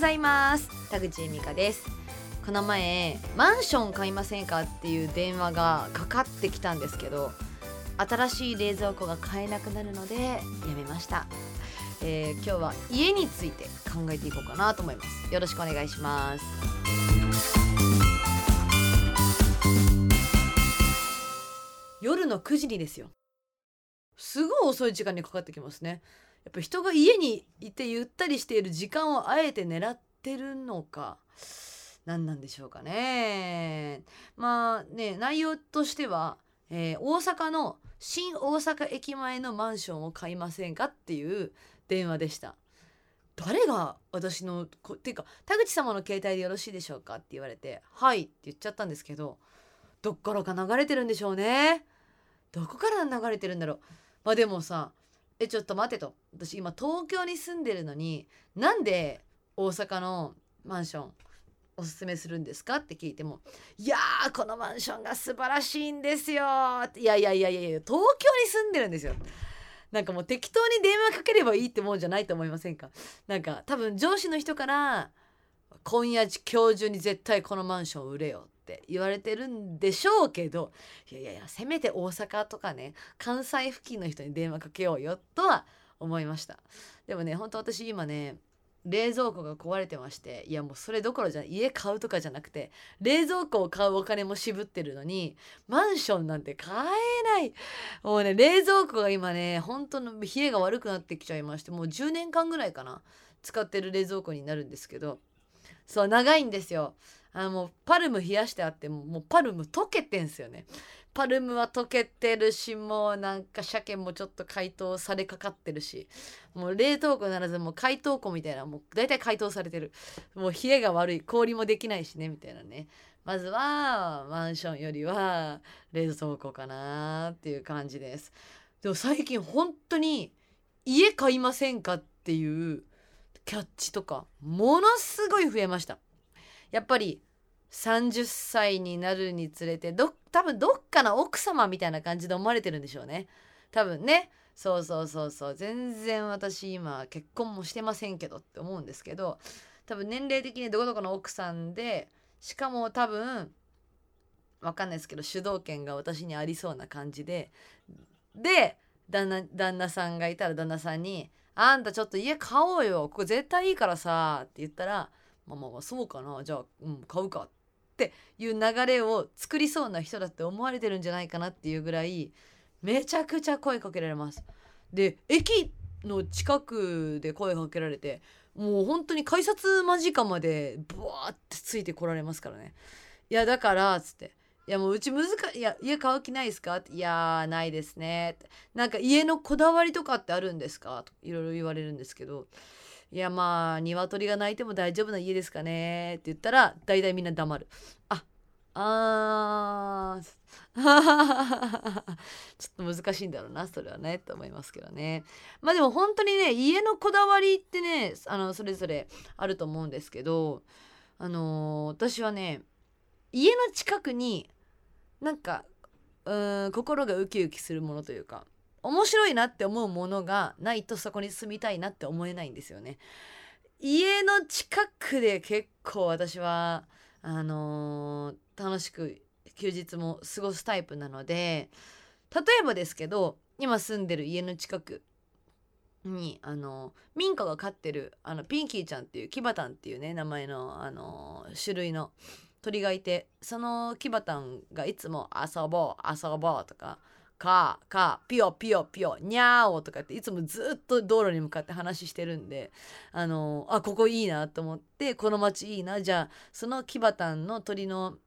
ございます。田口恵美香です。この前マンション買いませんかっていう電話がかかってきたんですけど新しい冷蔵庫が買えなくなるのでやめました、えー、今日は家について考えていこうかなと思います。よろしくお願いします。夜の9時ですよ。すごい遅い時間にかかってきますね。やっぱ人が家にいてゆったりしている時間をあえて狙ってるのか何なんでしょうかね。まあね内容としては、えー、大阪の新大阪駅前のマンションを買いませんかっていう電話でした。誰が私のこっていうか田口様の携帯でよろしいでしょうかって言われて「はい」って言っちゃったんですけどどっからか流れてるんでしょうね。どこから流れてるんだろう。まあでもさえちょっと待てと。私今東京に住んでるのになんで大阪のマンションおすすめするんですかって聞いても「いやーこのマンションが素晴らしいんですよ」いやいやいやいやいや東京に住んでるんですよ。なんかもう適当に電話かければいいってもんじゃないと思いませんか？なんか多分上司の人から「今夜今日中に絶対このマンション売れよ」って言われてるんでしょうけどいやいやいやせめて大阪とかね関西付近の人に電話かけようよとは思いました。でもね本当私今ね冷蔵庫が壊れてましていやもうそれどころじゃ家買うとかじゃなくて冷蔵庫を買うお金も渋ってるのにマンションなんて買えない。もうね冷蔵庫が今ね本当の冷えが悪くなってきちゃいましてもう10年間ぐらいかな使ってる冷蔵庫になるんですけどそう長いんですよ。あのもうパルム冷やしてあってももうパルム溶けてんすよね。パルムは溶けてるしもうなんか鮭もちょっと解凍されかかってるしもう冷凍庫ならずもう解凍庫みたいなもう大体解凍されてる。もう冷えが悪い。氷もできないしねみたいなね。まずはマンションよりは冷蔵庫かなっていう感じです。でも最近本当に家買いませんかっていうキャッチとかものすごい増えました。やっぱり30歳になるにつれてど多分どっかの奥様みたいな感じで思われてるんでしょうね。多分ね。そうそうそうそう。全然私今結婚もしてませんけどって思うんですけど多分年齢的にどこどこの奥さんでしかも多分わかんないですけど主導権が私にありそうな感じでで旦那旦那さんがいたら旦那さんに「あんたちょっと家買おうよここ絶対いいからさ」って言ったら「まあまあまあそうかなじゃあうん買うか」っていう流れを作りそうな人だって思われてるんじゃないかなっていうぐらいめちゃくちゃ声かけられます。で駅の近くで声かけられてもう本当に改札間近までブワーってついてこられますからね。いやだからっつって「いやもううち難いいや家買う気ないですか?」って「いやないですね」って「なんか家のこだわりとかってあるんですか?」といろいろ言われるんですけど。いやまあ鶏が鳴いても大丈夫な家ですかね？って言ったら大体みんな黙る。ああー。ちょっと難しいんだろうなそれはねと思いますけどね。まあでも本当にね家のこだわりってねあのそれぞれあると思うんですけどあのー、私はね家の近くになんかうん心がウキウキするものというか面白いなって思うものがないとそこに住みたいなって思えないんですよね。家の近くで結構私はあのー、楽しく休日も過ごすタイプなので例えばですけど今住んでる家の近くにあの民家が飼ってるあのピンキーちゃんっていうキバタンっていうね名前のあの種類の鳥がいてそのキバタンがいつも「遊ぼう遊ぼう」とかかかピヨピヨピヨにゃーおとかっていつもずっと道路に向かって話してるんであのあここいいなと思ってこの町いいなじゃあそのキバタンの鳥の、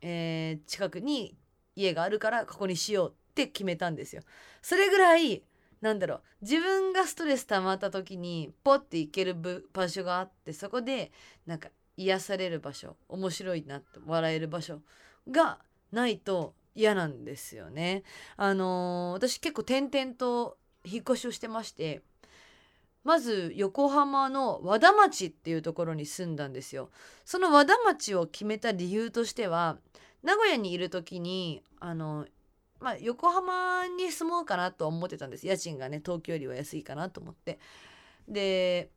えー、近くに家があるからここにしようって決めたんですよ。それぐらいなんだろう自分がストレス溜まった時にポッて行ける場所があってそこでなんか癒される場所面白いなって笑える場所がないと嫌なんですよね。あのー、私結構転々と引っ越しをしてましてまず横浜の和田町っていうところに住んだんですよ。その和田町を決めた理由としては名古屋にいる時にあのまあ横浜に住もうかなと思ってたんです家賃がね東京よりは安いかなと思って。で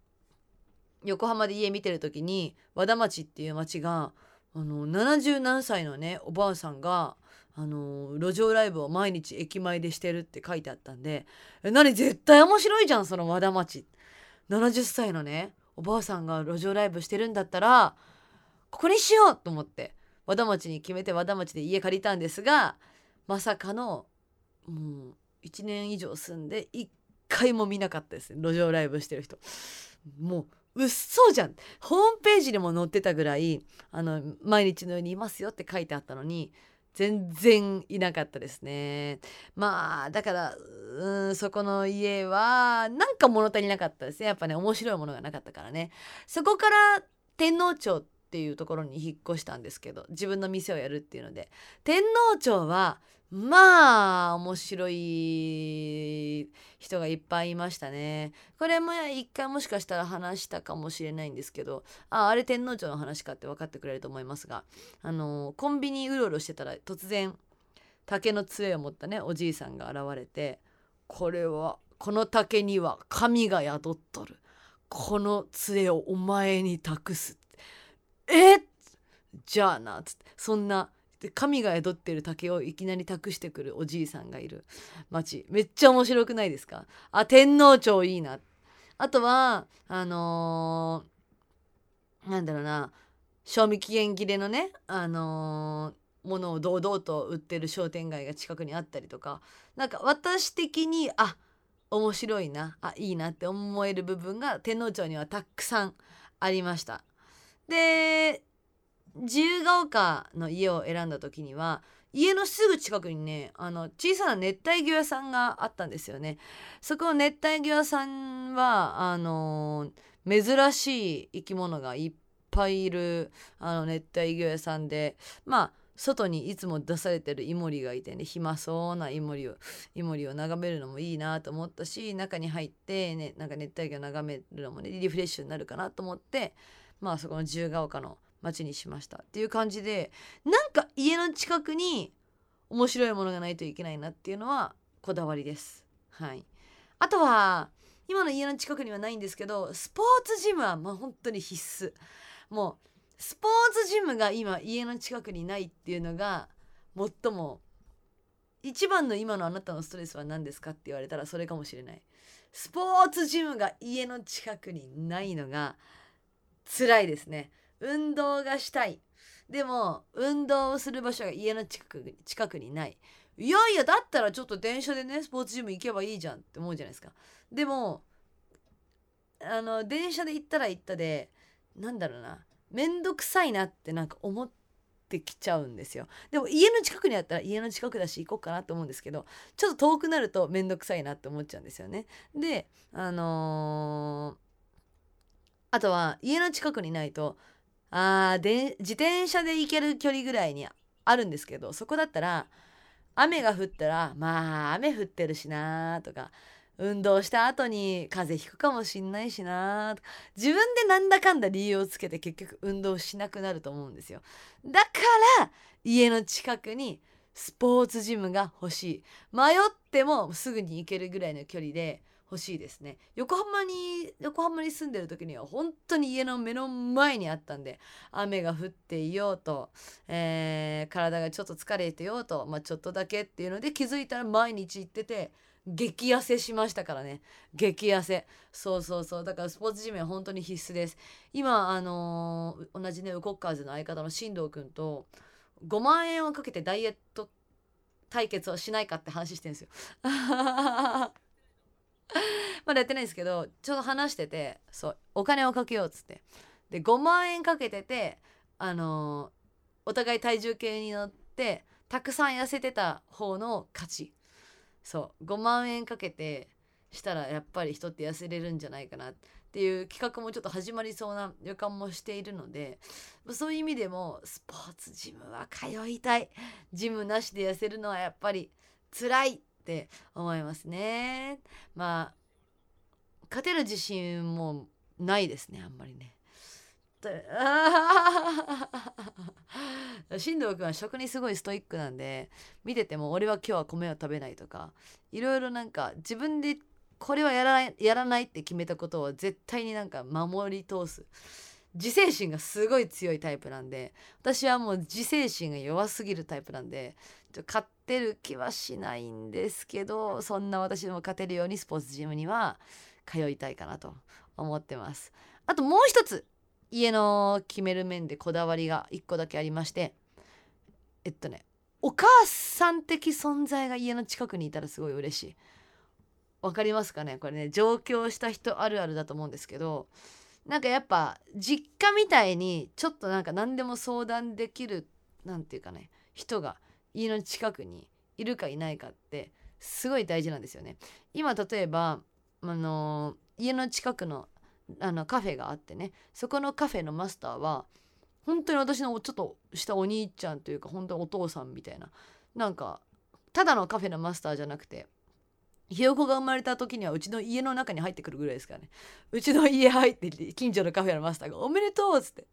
横浜で家見てる時に和田町っていう町があの70何歳のねおばあさんがあの路上ライブを毎日駅前でしてるって書いてあったんでえ何絶対面白いじゃんその和田町。70歳のねおばあさんが路上ライブしてるんだったらここにしようと思って和田町に決めて和田町で家借りたんですがまさかのもう1年以上住んで1回も見なかったですね路上ライブしてる人。もううっそじゃん。ホームページにも載ってたぐらいあの毎日のようにいますよって書いてあったのに全然いなかったですね。まあだからうんそこの家はなんか物足りなかったですね。やっぱね面白いものがなかったからね。そこから天皇町っていうところに引っ越したんですけど自分の店をやるっていうので。天皇町はまあ面白い人がいっぱいいましたね。これも一回もしかしたら話したかもしれないんですけどああれ天皇町の話かって分かってくれると思いますがあのコンビニうろうろしてたら突然竹の杖を持ったねおじいさんが現れてこれはこの竹には神が宿っとる。この杖をお前に託すえじゃあなつって。そんなで神が宿ってる竹をいきなり託してくるおじいさんがいる。町めっちゃ面白くないですか？あ天皇町いいな。あとはあのー、なんだろうな。賞味期限切れのねあのー、ものを堂々と売ってる商店街が近くにあったりとか。なんか私的にあ面白いな。あいいなって思える部分が天皇町にはたくさんありました。で自由が丘の家を選んだ時には家のすぐ近くにねあの小さな熱帯魚屋さんがあったんですよね。そこの熱帯魚屋さんはあの珍しい生き物がいっぱいいるあの熱帯魚屋さんでまあ外にいつも出されてるイモリがいてね暇そうなイモリをイモリを眺めるのもいいなと思ったし中に入ってねなんか熱帯魚眺めるのもねリフレッシュになるかなと思ってまあそこの自由が丘の町にしましたっていう感じでなんか家の近くに面白いものがないといけないなっていうのはこだわりです。はい、あとは今の家の近くにはないんですけどスポーツジムはまあ本当に必須。もうスポーツジムが今家の近くにないっていうのが最も一番の今のあなたのストレスは何ですかって言われたらそれかもしれない。スポーツジムが家の近くにないのが辛いですね。運動がしたい。でも運動をする場所が家の近く近くにない。いやいやだったらちょっと電車でねスポーツジム行けばいいじゃんって思うじゃないですか。でもあの電車で行ったら行ったでなんだろうな。面倒くさいなってなんか思ってきちゃうんですよ。でも家の近くにあったら家の近くだし行こうかなと思うんですけどちょっと遠くなると面倒くさいなって思っちゃうんですよね。であのー、あとは家の近くにないとあで自転車で行ける距離ぐらいにあるんですけどそこだったら雨が降ったらまあ雨降ってるしなとか運動した後に風邪ひくかもしんないしな自分でなんだかんだ理由をつけて結局運動しなくなると思うんですよ。だから家の近くにスポーツジムが欲しい。迷ってもすぐに行けるぐらいの距離で欲しいですね。横浜に横浜に住んでる時には本当に家の目の前にあったんで雨が降っていようと、えー、体がちょっと疲れてようと、まあ、ちょっとだけっていうので気づいたら毎日行ってて激痩せしましたからね。激痩せ。そうそうそう。だからスポーツジムは本当に必須です。今あのー、同じねウコッカーズの相方の進藤君と5万円をかけてダイエット対決をしないかって話してるんですよ。まだやってないんですけどちょうど話しててそうお金をかけようっつって。で5万円かけててあのー、お互い体重計に乗ってたくさん痩せてた方の勝ちそう5万円かけてしたらやっぱり人って痩せれるんじゃないかなっていう企画もちょっと始まりそうな予感もしているのでそういう意味でもスポーツジムは通いたい。ジムなしで痩せるのはやっぱり辛い。って思いますね。まあ勝てる自信もないですねあんまりね。進藤君は食にすごいストイックなんで見てても俺は今日は米を食べないとかいろいろなんか自分でこれはやらないやらないって決めたことを絶対になんか守り通す自制心がすごい強いタイプなんで私はもう自制心が弱すぎるタイプなんで勝ってる気はしないんですけどそんな私でも勝てるようにスポーツジムには通いたいかなと思ってます。あともう一つ家の決める面でこだわりが1個だけありましてえっとねお母さん的存在が家の近くにいたらすごい嬉しい。わかりますかね？これね上京した人あるあるだと思うんですけどなんかやっぱ実家みたいにちょっとなんか何でも相談できるなんていうかね人が家の近くにいるかいないかってすごい大事なんですよね。今例えばあの家の近くのあのカフェがあってねそこのカフェのマスターは本当に私のちょっとしたお兄ちゃんというか本当にお父さんみたいななんかただのカフェのマスターじゃなくてひよこが生まれた時にはうちの家の中に入ってくるぐらいですからねうちの家入って近所のカフェのマスターが「おめでとう!」っつって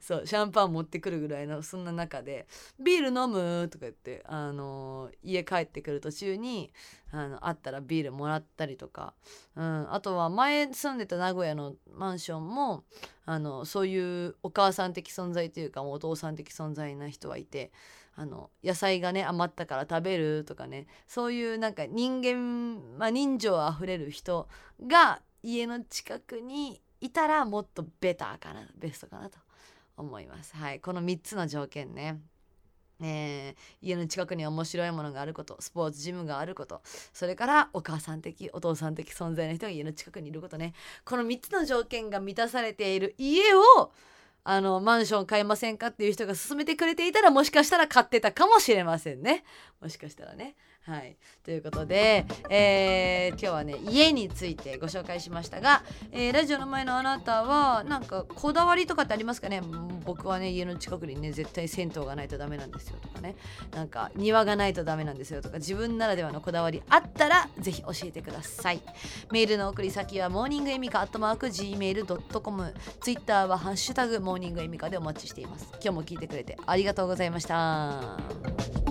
そうシャンパン持ってくるぐらいのそんな中で「ビール飲む?」とか言って、あのー、家帰ってくる途中にあのあったらビールもらったりとか、うん、あとは前住んでた名古屋のマンションもあのそういうお母さん的存在というかお父さん的存在な人はいてあの野菜がね余ったから食べるとかねそういうなんか人間、まあ、人情あふれる人が家の近くにいたらもっとベターかなベストかなと思います。はい、この3つの条件ね。えー、家の近くに面白いものがあることスポーツジムがあることそれからお母さん的お父さん的存在の人が家の近くにいることね。この3つの条件が満たされている家をあのマンション買いませんかっていう人が勧めてくれていたらもしかしたら買ってたかもしれませんね。もしかしたらね。はい、ということで、えー、今日はね家についてご紹介しましたが、えー、ラジオの前のあなたはなんかこだわりとかってありますかね？僕はね家の近くにね絶対銭湯がないとダメなんですよとかね。なんか庭がないとダメなんですよとか自分ならではのこだわりあったらぜひ教えてください。メールの送り先はモーニングエミカアットマーク Gmail.com ツイッターはハッシュタグモーニングエミカでお待ちしています。今日も聞いてくれてありがとうございました。